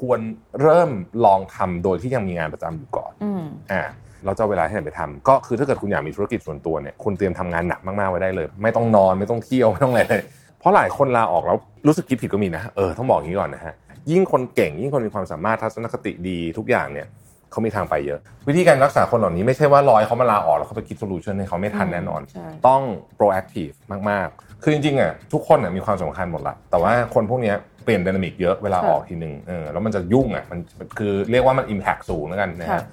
ควรเริ่มลองทำโดยที่ยังมีงานประจำอยู่ก่อนอืมอ่าเราจะเอาเวลาที่ไหนไปทำก็คือถ้าเกิดคุณอยากมีธุรกิจส่วนตัวเนี่ยคุณเตรียมทำงานหนักมากๆไว้ได้เลย ไม่ต้องนอนไม่ต้องเที่ยวไม่ต้องอะไรเลย เพราะหลายคนลาออกแล้วรู้สึกคิดผิดก็มีนะเออต้องบอกอย่างนี้ก่อนนะฮะยิ่งคนเก่งยิ่งคนมีความสามารถทัศนคติดีทุกอย่างเนี่ยเขามีทางไปเยอะ วิธีการรักษาคนเหล่านี้ไม่ใช่ว่ารอให้เขามาลาออกแล้วเขาไปคิดโซลูชันให้เขาไม่ทันแน่นอนใช่ต้อง proactive มาก ๆ คือจริงๆอะทุกคนน่ะมีความสำคัญหมดละแต่ว่าคนพวกเนี้ยเปลี่ยน dynamic เยอะเวลาค่ะออกทีหนึ่งเออแล้วมันจะยุ่งอะมันคือเรียกว่ามัน impact สูงแล้วกันนะค่ะฮะ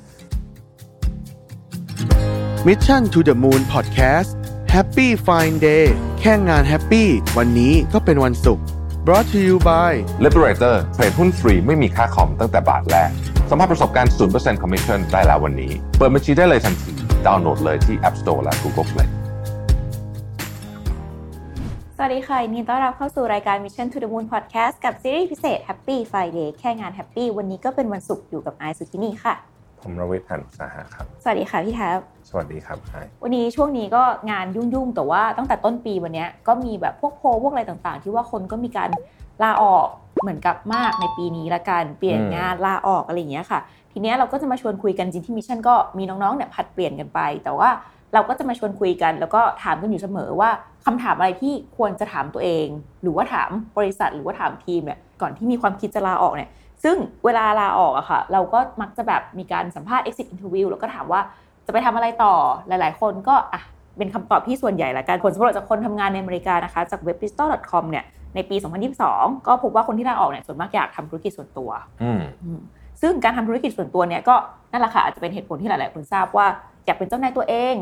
Mission to the Moon Podcast Happy Fine Day แค่งานแฮปปี้วันนี้ก็เป็นวันศุกร์ brought to you by Liberator เทรดหุ้นฟรีไม่มีค่าคอมตั้งแต่บาทแรกสัมผัสประสบการณ์ 0% commission ได้แล้ววันนี้ เปิดบัญชีได้เลยทันที ดาวน์โหลดเลยที่ App Store และ Google Play สวัสดีค่ะยินดีต้อนรับเข้าสู่รายการ Mission to the Moon Podcast กับซีรีส์พิเศษ Happy Friday แค่งาน Happy วันนี้ก็เป็นวันศุกร์อยู่กับไอซ์สุธินีค่ะ ผมรวิทย์หันอุตสาหะครับ สวัสดีค่ะพี่แท็บสวัสดีครับไอวันนี้ช่วงนี้ก็งานยุ่งๆ แต่ว่าตั้งแต่ต้นปีวันเนี้ยก็มีแบบพวกโพลพวกอะไรต่างๆ ที่ว่าคนก็มีการลาออกเหมือนกับมากในปีนี้ละกันเปลี่ยนงานลาออกอะไรอย่างเงี้ยค่ะ ทีเนี้ยเราก็จะมาชวนคุยกันจริงที่ Mission ก็มีน้องๆเนี่ยผลัดเปลี่ยนกันไป แต่ว่าเราก็จะมาชวนคุยกัน แล้วก็ถามกันอยู่เสมอว่าคำถามอะไรที่ควรจะถามตัวเอง หรือว่าถามบริษัทหรือว่าถามทีมเนี่ยก่อนที่มีความคิดจะลาออกเนี่ยซึ่งเวลาลาออกอะค่ะ เราก็มักจะแบบมีการสัมภาษณ์ exit interview แล้วก็ถามว่าจะไปทำอะไรต่อหลาย ๆ คนก็อะเป็นคำตอบที่ส่วนใหญ่ละกันผลสำรวจจากคนทำงานในอเมริกานะคะ จาก webpistol.com เนี่ยในปี 2022 ก็พบว่าคนที่ลาออกเนี่ยส่วนมากอยากทำธุรกิจส่วนตัวอืมอืม ซึ่งการทำธุรกิจส่วนตัวเนี่ยก็นั่นแหละค่ะอาจจะเป็นเหตุผลที่หลาย ๆ คนทราบว่าอยากเป็นเจ้านายตัวเอง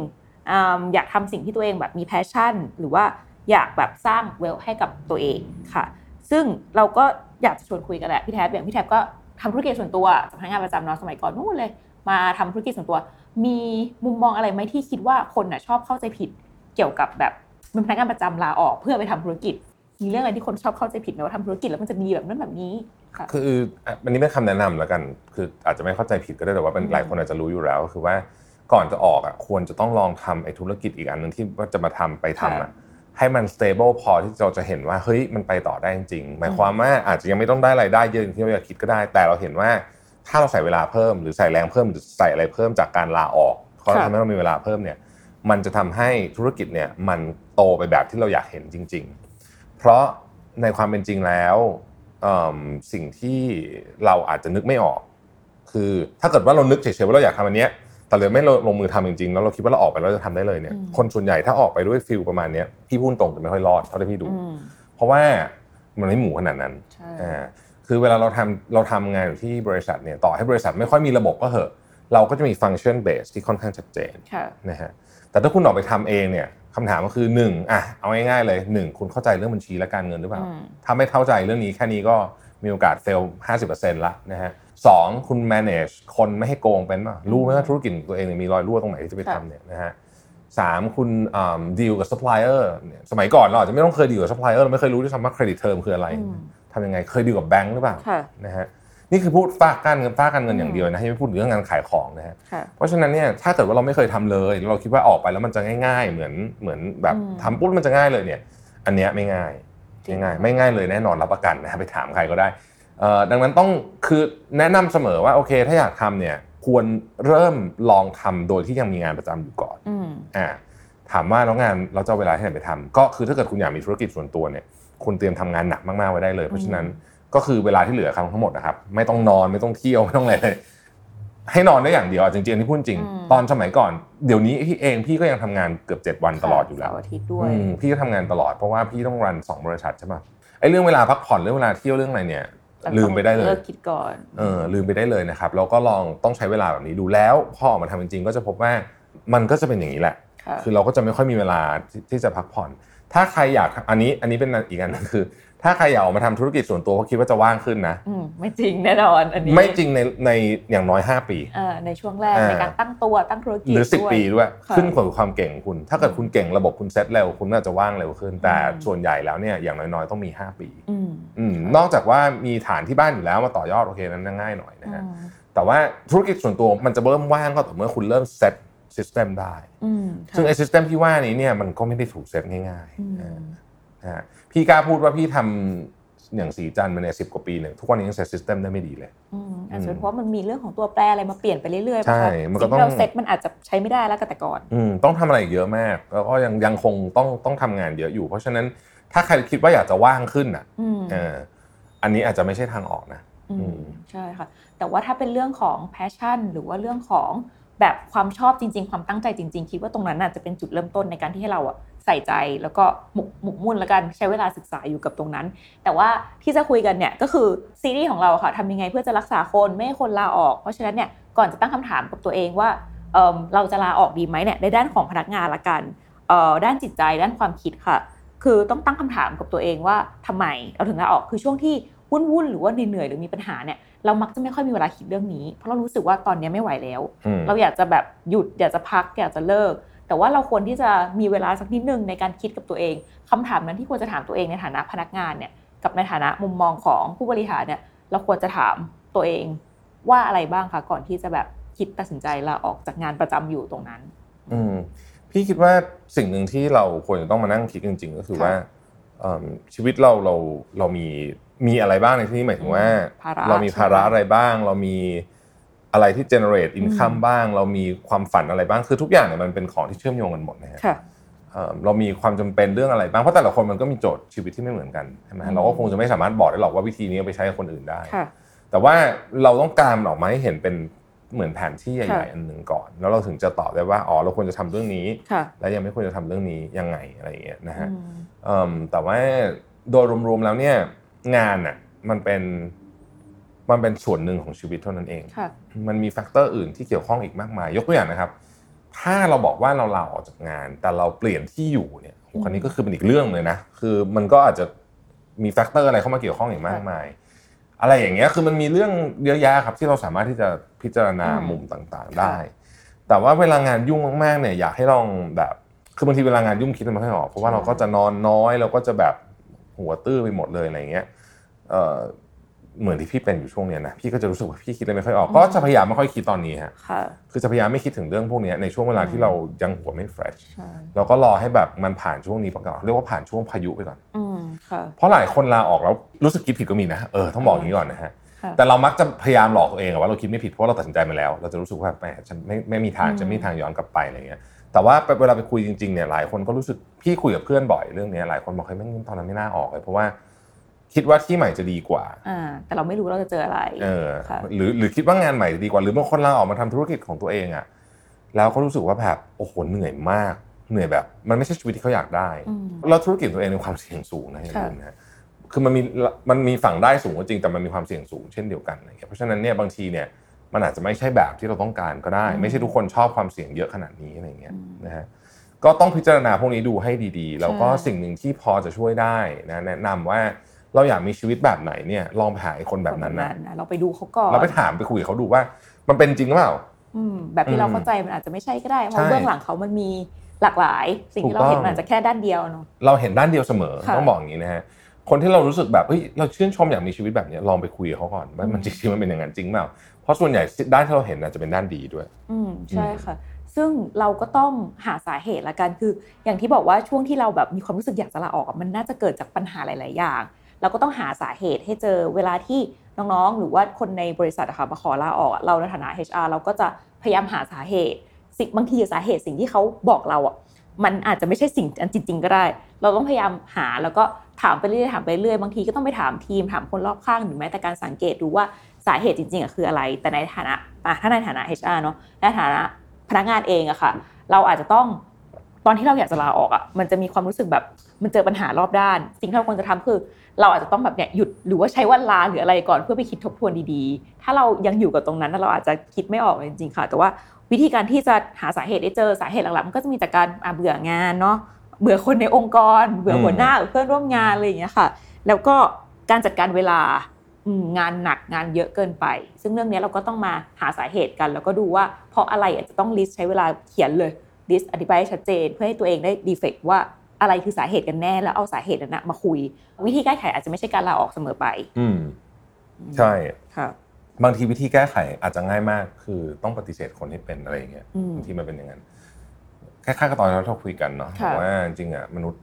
อยากทำสิ่งที่ตัวเองแบบมีแพชชั่น หรือว่าอยากแบบสร้างเวลให้กับตัวเองค่ะ ซึ่งเราก็อยากจะชวนคุยกันแหละพี่แท็บอย่างพี่แท็บก็ทำธุรกิจส่วนตัวจากพนักงานประจำเนาะสมัยก่อนนู่นเลย มาทำธุรกิจส่วนตัว มีมุมมองอะไรไหมที่คิดว่าคนน่ะชอบเข้าใจผิดเกี่ยวกับแบบเป็นพนักงานประจำลาออกเพื่อไปทำธุรกิจ มีเรื่องอะไรที่คนชอบเข้าใจผิดไหมว่าทำธุรกิจแล้วมันจะดีแบบนั้นแบบนี้ค่ะคืออะอันนี้เป็นคำแนะนำแล้วกัน คืออาจจะไม่เข้าใจผิดก็ได้แต่ว่าเป็นอืมหลายคนอาจจะรู้อยู่แล้วก็คือว่าก่อนจะออกอะควรจะต้องลองทำไอ้ธุรกิจอีกอันหนึ่งที่ว่าจะมาทำไปทำอะให้มัน stable พอที่เราจะเห็นว่าเฮ้ยมันไปต่อได้จริงๆหมายความว่าอาจจะยังไม่ต้องได้รายได้เยอะอย่างที่เราอยากคิดก็ได้ แต่เราเห็นว่าถ้าเราใส่เวลาเพิ่ม หรือใส่แรงเพิ่มหรือใส่อะไรเพิ่มจากการลาออกเขาค่ะทำให้เรามีเวลาเพิ่มเนี่ยมันจะทำให้ธุรกิจเนี่ยมันโตไปแบบที่เราอยากเห็นจริง ๆ เพราะในความเป็นจริงแล้วเอิ่มสิ่งที่เราอาจจะนึกไม่ออก คือถ้าเกิดว่าเรานึกเฉยๆว่าเราอยากทำอันเนี้ยแต่เลยไม่ลงมือทำจริงๆแล้วเราคิดว่าเราออกไปแล้วจะทำได้เลยเนี่ยอืมคนส่วนใหญ่ถ้าออกไปด้วยฟิลประมาณเนี้ยพี่พูดตรงจะไม่ค่อยรอดเท่าที่พี่ดูอืมเพราะว่ามันไม่หมูขนาดนั้นใช่อ่าคือเวลาเราทำเราทำงานอยู่ที่บริษัทเนี่ยต่อให้บริษัทไม่ค่อยมีระบบก็เหอะเราก็จะมีฟังก์ชันเบสที่ค่อนข้างชัดเจนค่ะนะฮะแต่ถ้าคุณออกไปทำเองเนี่ย คำถามก็คือ1อะเอาง่ายๆเลย1คุณเข้าใจเรื่องบัญชีและการเงินหรือเปล่าอืมถ้าไม่เข้าใจเรื่องนี้แค่นี้ก็มีโอกาส fail 50%ละนะฮะสองคุณ manage คนไม่ให้โกงเป็นป่ะรู้ไหมว่าธุรกิจของตัวเองเนี่ยมีรอยรั่วตรงไหนที่จะไปทำเนี่ยนะฮะสามคุณดีลกับซัพพลายเออร์สมัยก่อนเราอาจจะไม่ต้องเคยดีลกับซัพพลายเออร์เราไม่เคยรู้ด้วยซ้ำว่า credit term คืออะไรอืมทำยังไงเคยดีลกับแบงค์หรือเปล่าค่ะนะฮะ นี่คือพูดฝากการเงินฝากการเงินอย่างเดียวนะให้ไม่พูดถึงเรื่องงานขายของนะฮะค่ะเพราะฉะนั้นเนี่ยถ้าเกิดว่าเราไม่เคยทำเลยแล้วเราคิดว่าออกไปแล้วมันจะง่าย ๆ เหมือนเหมือนแบบอืมทำปุ๊บมันจะง่ายเลยเนี่ย อันเนี้ยไม่ง่ายจริงไม่ง่าย ไม่ง่ายเลยแน่นอนรับประกันนะไปถามใครก็ได้เอ่อดังนั้นต้องคือแนะนำเสมอว่าโอเค ถ้าอยากทำเนี่ยควรเริ่มลองทำโดยที่ยังมีงานประจำอยู่ก่อนอืมอ่าถามว่าแล้วงานเราจะเอาเวลาที่ไหนไปทำก็คือถ้าเกิดคุณอยากมีธุรกิจส่วนตัวเนี่ยคุณเตรียมทำงานหนักมากๆไว้ได้เลย เพราะฉะนั้น ก็คือเวลาที่เหลือทั้งหมดนะครับ ไม่ต้องนอนไม่ต้องเที่ยวไม่ต้องอะไรเลยให้นอนได้อย่างเดียวอะจริงๆอันนี้พูดจริงอืมตอนสมัยก่อนเดี๋ยวนี้พี่เองพี่ก็ยังทำงานเกือบ 7 วันตลอดอยู่แล้วเสาร์อาทิตย์ด้วยอืมพี่ก็ทำงานตลอดเพราะว่าพี่ต้องรันสองบริษัทใช่ไหมไอ้เรื่องเวลาพักผ่อนเรื่องเวลาเที่ยวเรื่องอะไรเนี่ย ลืมไปได้เลยเลิกคิดก่อนเออลืมไปได้เลยนะครับแล้วก็ลองต้องใช้เวลาแบบนี้ดูแล้วพอออกมาทำจริงๆก็จะพบว่ามันก็จะเป็นอย่างนี้แหละค่ะคือเราก็จะไม่ค่อยมีเวลาที่ที่จะพักผ่อน ถ้าใครอยากอันนี้อันนี้เป็นอีกอันหนึงคือ ถ้าใครอยากออกมาทำธุรกิจส่วนตัวเพราะคิดว่าจะว่างขึ้นนะอืมไม่จริงแน่นอนอันนี้ไม่จริงในในอย่างน้อย 5 ปีเอ่อในช่วงแรกอ่าในการตั้งตัวตั้งธุรกิจหรือด้วย10ปีด้วยค่ะขึ้นกับความเก่งของคุณ ถ้าเกิดคุณเก่งระบบคุณเซ็ตเร็วคุณน่าจะว่างเร็วขึ้น แต่อืมส่วนใหญ่แล้วเนี่ยอย่างน้อยๆ ต้องมี 5 ปีอืมอืมนอกจากว่ามีฐานที่บ้านอยู่แล้วมาต่อยอดโอเคนั้นง่ายหน่อยนะฮะอืมแต่ว่าธุรกิจส่วนตัวมันจะเริ่มว่างก็ต่อเมื่อคุณเริ่ม set system ได้อืมค่ะซึ่งไอ้ system ที่ว่านี้เนี่ยมันก็ไม่ได้ถูกเซตง่ายอืมๆนะฮะพี่กล้าพูดว่าพี่ทำอย่างศรีจันทร์มาเนี่ยสิบกว่าปีเนี่ยทุกวันนี้ยัง set system ได้ไม่ดีเลยอืมอาจจะเป็นเพราะมันมีเรื่องของตัวแปรอะไรมาเปลี่ยนไปเรื่อยๆใช่ปะคะมันก็สิ่งที่เราต้องเซ็ตมันอาจจะใช้ไม่ได้แล้วก็แต่ก่อนอืมต้องทำอะไรอีกเยอะมาก แล้วก็ยังยังคงต้องต้องทำงานเยอะอยู่ เพราะฉะนั้นถ้าใครคิดว่าอยากจะว่างขึ้นอะอืมเอออันนี้อาจจะไม่ใช่ทางออกนะอือืมมใช่ค่ะแต่ว่าถ้าเป็นเรื่องของ passion หรือว่าเรื่องของ แบบความชอบจริง ๆ ความตั้งใจจริง ๆ คิดว่าตรงนั้นน่ะจะเป็นจุดเริ่มต้นในการที่ให้เราอะใส่ใจแล้วก็หมกหมกมุ่นแล้วกันใช้เวลาศึกษาอยู่กับตรงนั้น แต่ว่าที่จะคุยกันเนี่ยก็คือซีรีส์ของเราค่ะทำยังไงเพื่อจะรักษาคนไม่ให้คนลาออก เพราะฉะนั้นเนี่ยก่อนจะตั้งคำถามกับตัวเองว่าเเราจะลาออกดีไหมเนี่ยในด้านของพนักงานละกันด้านจิตใจด้านความคิดค่ะ คือต้องตั้งคำถามกับตัวเองว่าทำไมเราถึงลาออกคือช่วงที่วุ่นๆหรือว่าเหนื่อยหรือมีปัญหาเนี่ย เรามักจะไม่ค่อยมีเวลาคิดเรื่องนี้ เพราะเรารู้สึกว่าตอนนี้ไม่ไหวแล้วอืมเราอยากจะแบบหยุดอยากจะพักอยากจะเลิก แต่ว่าเราควรที่จะมีเวลาสักนิดนึงในการคิดกับตัวเองคำถามนั้นที่ควรจะถามตัวเองในฐานะพนักงานเนี่ยกับในฐานะมุมมองของผู้บริหารเนี่ยเราควรจะถามตัวเองว่าอะไรบ้างคะก่อนที่จะแบบคิดตัดสินใจลาออกจากงานประจำอยู่ตรงนั้น อืมพี่คิดว่าสิ่งหนึ่งที่เราควรจะต้องมานั่งคิดจริง ๆ ก็คือค่ะว่าเอิ่ม ชีวิตเราเราเรามีมีอะไรบ้างในที่นี้หมายถึงว่าภาระเรามีภาระอะไรบ้าง เรามีอะไรที่ generate income อืมบ้าง เรามีความฝันอะไรบ้างคือทุกอย่างเนี่ยมันเป็นของที่เชื่อมโยงกันหมดนะฮะค่ะเอ่อเรามีความจำเป็นเรื่องอะไรบ้างเพราะแต่ละคนมันก็มีโจทย์ชีวิตที่ไม่เหมือนกันใช่ไหมอืมเราก็คงจะไม่สามารถบอกได้หรอกว่าวิธีนี้เอาไปใช้กับคนอื่นได้ค่ะแต่ว่าเราต้องการมันออกมาให้เห็นเป็น เหมือนแผนที่ใหญ่ค่ะๆอันหนึ่งก่อน แล้วเราถึงจะตอบได้ว่าอ๋อเราควรจะทำเรื่องนี้ค่ะและยังไม่ควรจะทำเรื่องนี้ยังไงอะไรอย่างเงี้ยนะฮะอืมเอิ่มแต่ว่าโดยรวมๆแล้วเนี่ยงานน่ะมันเป็นมันเป็นส่วนหนึ่งของชีวิตเท่านั้นเองค่ะมันมี factor อื่นที่เกี่ยวข้องอีกมากมาย ยกตัวอย่างนะครับ ถ้าเราบอกว่าเราลาออกจากงาน แต่เราเปลี่ยนที่อยู่เนี่ยโหอันนี้ก็คือเป็นอีกเรื่องเลยนะ คือมันก็อาจจะมี factor อะไรเข้ามาเกี่ยวข้องอีกมากมาย อะไรอย่างเงี้ยคือมันมีเรื่องเยอะแยะครับที่เราสามารถที่จะพิจารณาอืมมุมต่างๆได้ แต่ว่าเวลางานยุ่งมากๆเนี่ยอยากให้ลองแบบคือบางทีเวลางานยุ่งคิดมันไม่ค่อยออกเพราะว่าเราก็จะนอนน้อยเราก็จะแบบหัวตื้อไปหมดเลยอะไรอย่างเงี้ย เอ่อเหมือนที่พี่เป็นอยู่ช่วงเนี้ยนะพี่ก็จะรู้สึกว่าพี่คิดอะไรไม่ค่อยออกก็จะพยายามไม่ค่อยคิดตอนนี้ฮะค่ะ คือจะพยายามไม่คิดถึงเรื่องพวกเนี้ยในช่วงเวลาที่เรายังหัวไม่เฟรชใช่เราก็รอให้แบบมันผ่านช่วงนี้ไปก่อนเรียกว่าผ่านช่วงพายุไปก่อนอืมค่ะเพราะหลายคนลาออกแล้วรู้สึกคิดผิดก็มีนะเออต้องบอกอย่างนี้ก่อนนะฮะค่ะแต่เรามักจะพยายามหลอกตัวเองอะว่าเราคิดไม่ผิดเพราะเราตัดสินใจมาแล้ว เราจะรู้สึกว่าแหมฉันไม่ไม่มีทางอืมจะไม่มีทางย้อนกลับไปอะไรเงี้ยแต่ว่าเวลาไปคุยจริงๆเนี่ยหลายคนก็รู้สึกพี่คุยกับเพื่อนบ่อยเรื่องเนี้ยหลายคนบอกเฮ้ยแม่งตอนนั้นไม่น่าออกเลยเพราะว่า คิดว่าที่ใหม่จะดีกว่าอ่าแต่เราไม่รู้เราจะเจออะไรเออค่ะหรือหรือคิดว่างานใหม่ดีกว่า หรือบางคนลาออกมาทำธุรกิจของตัวเองอะแล้วก็รู้สึกว่าแบบโอ้โหเหนื่อยมาก เหนื่อยแบบ มันไม่ใช่ชีวิตที่เขาอยากได้อืมแล้วธุรกิจตัวเองมีความเสี่ยงสูงนะอย่าค่ะลืมนะคือมันมีมันมีฝั่งได้สูงก็จริงแต่มันมีความเสี่ยงสูงเช่นเดียวกันอะไรเงี้ยเพราะฉะนั้นเนี่ยบางทีเนี่ยมันอาจจะไม่ใช่แบบที่เราต้องการก็ได้ ไม่ใช่ทุกคนชอบความเสี่ยงเยอะขนาดนี้อะไรเงี้ยนะฮะก็ต้องพิจารณาพวกนี้ดูให้ดีๆ แล้วก็สิ่งหนึ่งที่พอจะช่วยได้นะแนะนำว่า เราอยากมีชีวิตแบบไหนเนี่ยลองไปหาไอ้คนแบบนั้นนะนะเราไปดูเขาก่อนเราไปถามไปคุยกับเขาดูว่า มันเป็นจริงหรือเปล่าอืมแบบที่เราอืมเข้าใจมันอาจจะไม่ใช่ก็ได้เพใช่ราะเบื้องหลังเขามันมีหลากหลาย สิ่งที่เราถูกต้องเห็นมันอาจจะแค่ด้านเดียวเนาะเราเห็นด้านเดียวเสมอค่ะต้องบอกอย่างนี้นะฮะคนที่เรารู้สึกแบบเฮ้ยเราชื่นชมอยากมีชีวิตแบบเนี้ยลองไปคุยกับเขาก่อนว่ามันจริงๆมันเป็นอย่างนั้นจริงเปล่าเพราะส่วนใหญ่ด้านที่เราเห็นอาจจะเป็นด้านดีด้วย อืมใช่ค่ะ ซึ่งเราก็ต้องหาสาเหตุละกันคือ อย่างที่บอกว่าช่วงที่เราแบบมีความรู้สึกอยากจะลาออกอะมันน่าจะเกิดจากปัญหาหลาย ๆ อย่าง เราก็ต้องหาสาเหตุให้เจอเวลาที่น้องๆ หรือว่าคนในบริษัทอะค่ะมาขอลาออกเราในฐานะ HR เราก็จะพยายามหาสาเหตุ สิ่งบางทีสาเหตุสิ่งที่เขาบอกเราอะมันอาจจะไม่ใช่สิ่งอันจริง ๆ ก็ได้ เราต้องพยายามหาแล้วก็ถามไปเรื่อยถามไปเรื่อยบางทีก็ต้องไปถามทีมถามคนรอบข้างหรือแม้แต่การสังเกตดูว่าสาเหตุจริงๆอะคืออะไร แต่ในฐานะอะถ้าในฐานะ HR เนาะในฐานะพนักงานเองอะค่ะ เราอาจจะต้องตอนที่เราอยากจะลาออกอะมันจะมีความรู้สึกแบบมันเจอปัญหารอบด้าน สิ่งที่เราควรจะทำคือ เราอาจจะต้องแบบเนี่ยหยุดหรือว่าใช้วันลาหรืออะไรก่อนเพื่อไปคิดทบทวนดีๆ ถ้าเรายังอยู่กับตรงนั้นเราอาจจะคิดไม่ออกจริงๆค่ะ แต่ว่าวิธีการที่จะหาสาเหตุได้เจอสาเหตุหลักๆมันก็จะมีจากการเบื่องานเนาะเบื่อคนในองค์กร เบื่อหัวหน้าหรือเพื่อนร่วมงานอะไรอย่างเงี้ยค่ะ แล้วก็การจัดการเวลางานหนักงานเยอะเกินไป ซึ่งเรื่องนี้เราก็ต้องมาหาสาเหตุกัน แล้วก็ดูว่าเพราะอะไรอาจจะต้อง list ใช้เวลาเขียนเลย list อธิบายให้ชัดเจน เพื่อให้ตัวเองได้ define ว่า อะไรคือสาเหตุกันแน่แล้วเอาสาเหตุนั้นนะมาคุย วิธีแก้ไขอาจจะไม่ใช่การลาออกเสมอไป อืมใช่ค่ะบางทีวิธีแก้ไขอาจจะง่ายมาก คือต้องปฏิเสธคนให้เป็นอะไรอย่างเงี้ยอืมบางทีมันเป็นอย่างนั้นคล้ายๆกับตอนที่เราคุยกันเนาะค่ะว่าจริงๆอะมนุษย์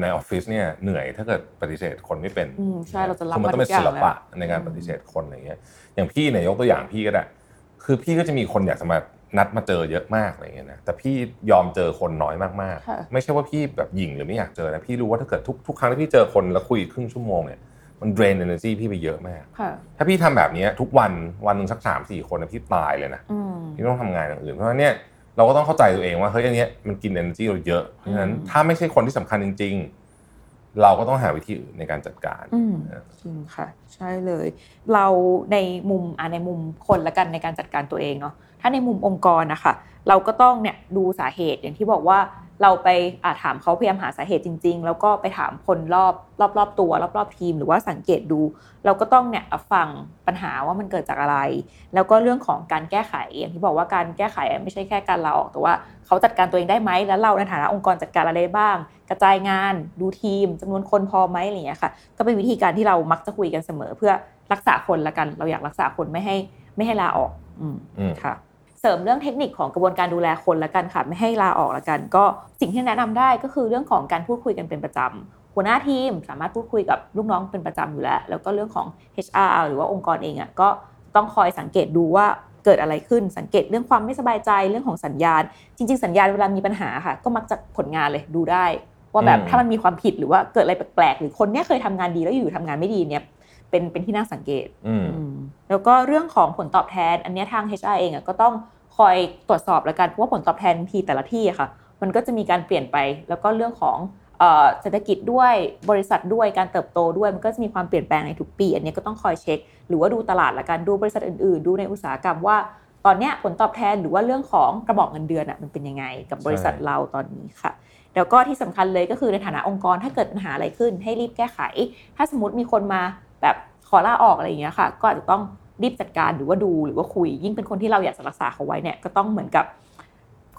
ในออฟฟิศเนี่ยเหนื่อยถ้าเกิดปฏิเสธคนไม่เป็นอืมใช่เราจะรับคือมันต้องเป็นมาทุกอศิย่างลปะแล้วในการปฏิเสธคนอะไรเงี้ยอย่างพี่เนี่ยยกตัวอย่างพี่ก็ได้ คือพี่ก็จะมีคนอยากจะมา นัดมาเจอเยอะมากอะไรเงี้ยนะแต่พี่ยอมเจอคนน้อยมากค่ะๆไม่ใช่ว่าพี่แบบหยิ่งหรือไม่อยากเจอนะพี่รู้ว่าถ้าเกิดทุกทุกครั้งที่พี่เจอคนแล้วคุยครึ่งชั่วโมงเนี่ยมัน drain energy พี่ไปเยอะมากค่ะถ้าพี่ทำแบบเนี้ยทุกวันวันหนึ่งสักสามสี่คนนะพี่ตายเลยนะอืมพี่ต้องทำงานอย่างอื่นเพราะฉะนั้นเนี่ยเราก็ต้องเข้าใจตัวเองว่าเฮ้ยอันเนี้ยมันกิน energy เราเยอะเพราะฉะนั้นอืมถ้าไม่ใช่คนที่สำคัญจริง ๆ เราก็ต้องหาวิธีอื่นในการจัดการอืมจริงค่ะ ใช่เลย เราในมุมอะในมุมคนละกันในการจัดการตัวเองเนาะ ถ้าในมุมองค์กรนะคะเราก็ต้องเนี่ยดูสาเหตุอย่างที่บอกว่าเราไปอะถามเขาพยายามหาสาเหตุจริง ๆ แล้วก็ไปถามคนรอบรอบรอบตัว รอบรอบทีม หรือว่าสังเกตดู เราก็ต้องเนี่ยฟังปัญหาว่ามันเกิดจากอะไร แล้วก็เรื่องของการแก้ไขอย่างที่บอกว่าการแก้ไขไม่ใช่แค่การลาออกแต่ว่าเขาจัดการตัวเองได้ไหมแล้วเราในฐานะองค์กรจัดการอะไรได้บ้าง กระจายงานดูทีมจำนวนคนพอไหมอะไรอย่างเงี้ยค่ะ ก็เป็นวิธีการที่เรามักจะคุยกันเสมอ เพื่อรักษาคนละกัน เราอยากรักษาคนไม่ให้ไม่ให้ลาออก อืมอืมค่ะเส ริมเรื่องเทคนิคของกระบวนการดูแลคนละกันค่ะ ไม่ให้ลาออกละกัน ก็สิ่งที่แนะนำได้ก็คือเรื่องของการพูดคุยกันเป็นประจำหัวหน้าทีมสามารถพูดคุยกับลูกน้องเป็นประจำอยู่แล้ว แล้วก็เรื่องของ HR หรือว่าองค์กรเองอะก็ต้องคอยสังเกตดูว่าเกิดอะไรขึ้นสังเกตเรื่องความไม่สบายใจเรื่องของสัญญาณ จริง ๆ สัญญาณเวลามีปัญหาค่ะ ก็มักจะผลงานเลยดูได้ ว่าแบบอืมถ้ามันมีความผิดหรือว่าเกิดอะไรแปลกๆหรือคนเนี้ยเคยทำงานดีแล้วอยู่ๆทำงานไม่ดีเนี่ยเป็นเป็นที่น่าสังเกตอืมอืมแล้วก็เรื่องของผลตอบแทน อันเนี้ยทาง HR เองอะก็ต้อง คอยตรวจสอบแล้วกันเพราะว่าผลตอบแทนทีแต่ละที่ค่ะ มันก็จะมีการเปลี่ยนไป แล้วก็เรื่องของเศรษฐกิจด้วยบริษัทด้วยการเติบโตด้วยมันก็จะมีความเปลี่ยนแปลงในทุกปี อันนี้ก็ต้องคอยเช็ค หรือว่าดูตลาดละกันดูบริษัทอื่นๆ ดูในอุตสาหกรรมว่า ตอนเนี้ยผลตอบแทนหรือว่าเรื่องของกระบอกเงินเดือนอะมันเป็นยังไงกับบริษัทเราตอนนี้ค่ะ แล้วก็ที่สำคัญเลยก็คือในฐานะองค์กรถ้าเกิดปัญหาอะไรขึ้น ให้รีบแก้ไข ถ้าสมมติมีคนมาแบบขอลาออกอะไรอย่างเงี้ยค่ะ ก็อาจจะต้อง รีบจัดการหรือว่าดูหรือว่าคุย ยิ่งเป็นคนที่เราอยากจะรักษาเขาไว้เนี่ยก็ต้องเหมือนกับ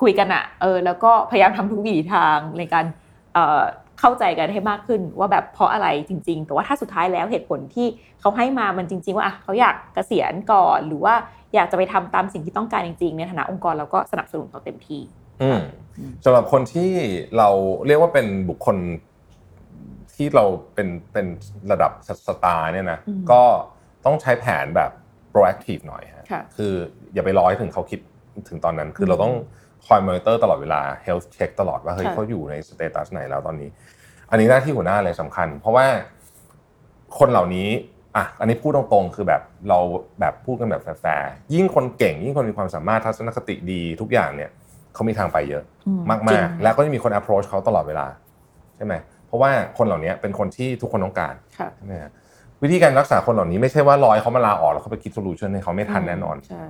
คุยกันอะเออแล้วก็พยายามทำทุกวิถีทางในการเอ่อเข้าใจกันให้มากขึ้นว่าแบบเพราะอะไรจริง ๆ แต่ว่าถ้าสุดท้ายแล้วเหตุผลที่เขาให้มามันจริง ๆ ว่าอะเขาอยากเกษียณก่อนหรือว่าอยากจะไปทำตามสิ่งที่ต้องการจริง ๆ ในฐานะองค์กรเราก็สนับสนุนเขาเต็มที่อืมสำหรับคนที่เราเรียกว่าเป็นบุคคลที่เราเป็นเป็นระดับสตาร์เนี่ยนะอืมก็ต้องใช้แผนแบบ proactive หน่อยฮะค่ะคืออย่าไปรอให้ถึงเขาคิดถึงตอนนั้น คือเราต้องคอยมอนิเตอร์ตลอดเวลา health check ตลอดว่าเฮ้ยค่ะเขาอยู่ใน status ไหนแล้วตอนนี้ อันนี้หน้าที่หัวหน้าเลยสำคัญ เพราะว่าคนเหล่านี้อะอันนี้พูดตรงๆ คือแบบเราแบบพูดกันแบบแฟร์ๆยิ่งคนเก่ง ยิ่งคนมีความสามารถทัศนคติดีทุกอย่างเนี่ยเขามีทางไปเยอะอืมมากจริงๆแล้วก็จะมีคน approach เขาตลอดเวลาใช่ไหมเพราะว่าคนเหล่านี้เป็นคนที่ทุกคนต้องการค่ะใช่ไหมฮะ วิธีการรักษาคนเหล่านี้ไม่ใช่ว่ารอให้เขามาลาออกแล้วเขาไปคิด solution ให้เขาไม่ทันแน่นอนใช่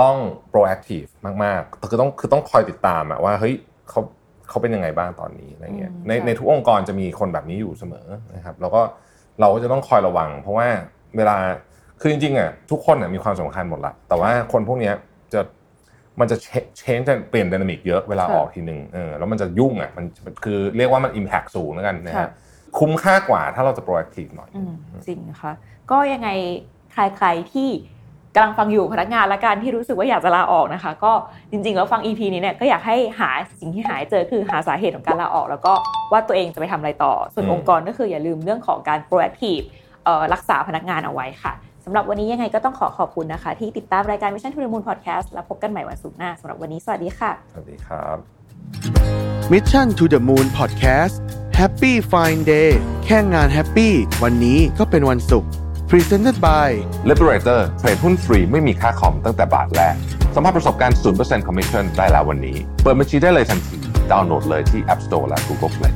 ต้อง proactive มากๆคือต้องคือต้องคอยติดตามอะว่าเฮ้ยเขาเขาเป็นยังไงบ้างตอนนี้อะไรเงี้ยอืมในค่ะในทุกองค์กรจะมีคนแบบนี้อยู่เสมอนะครับ แล้วก็เราก็จะต้องคอยระวัง เพราะว่าเวลาคือจริงๆอะทุกคนอะมีความสำคัญหมดละแต่ว่าคนพวกเนี้ยจะมันจะ change จะเปลี่ยน dynamic เยอะเวลาออกทีหนึ่งเออแล้วมันจะยุ่งอะมันคือเรียกว่ามัน impact สูงแล้วกันนะฮะ คุ้มค่ากว่าถ้าเราจะ proactive หน่อยอืมจริงนะคะก็ยังไงใครๆที่กำลังฟังอยู่พนักงานและการที่รู้สึกว่าอยากจะลาออกนะคะ ก็จริงๆแล้วฟัง EP นี้เนี่ยก็อยากให้หาสิ่งที่หายเจอคือหาสาเหตุของการลาออก แล้วก็ว่าตัวเองจะไปทำอะไรต่อ ส่วนอืมองค์กรก็คืออย่าลืมเรื่องของการ proactive เอ่อรักษาพนักงานเอาไว้ค่ะสำหรับวันนี้ยังไงก็ต้องขอขอบคุณนะคะ ที่ติดตามรายการ Mission to the Moon Podcast แล้วพบกันใหม่วันศุกร์หน้าสำหรับวันนี้สวัสดีค่ะ สวัสดีครับ Mission to the Moon Podcast Happy Fine Day แค่งานแฮปปี้วันนี้ก็เป็นวันศุกร์ Presented by Liberator เทรดหุ้นฟรีไม่มีค่าคอมตั้งแต่บาทแรกสัมผัสประสบการณ์ 0% Commission ได้แล้ววันนี้ เปิดบัญชีได้เลยทันที ดาวน์โหลดเลยที่ App Store และ Google Play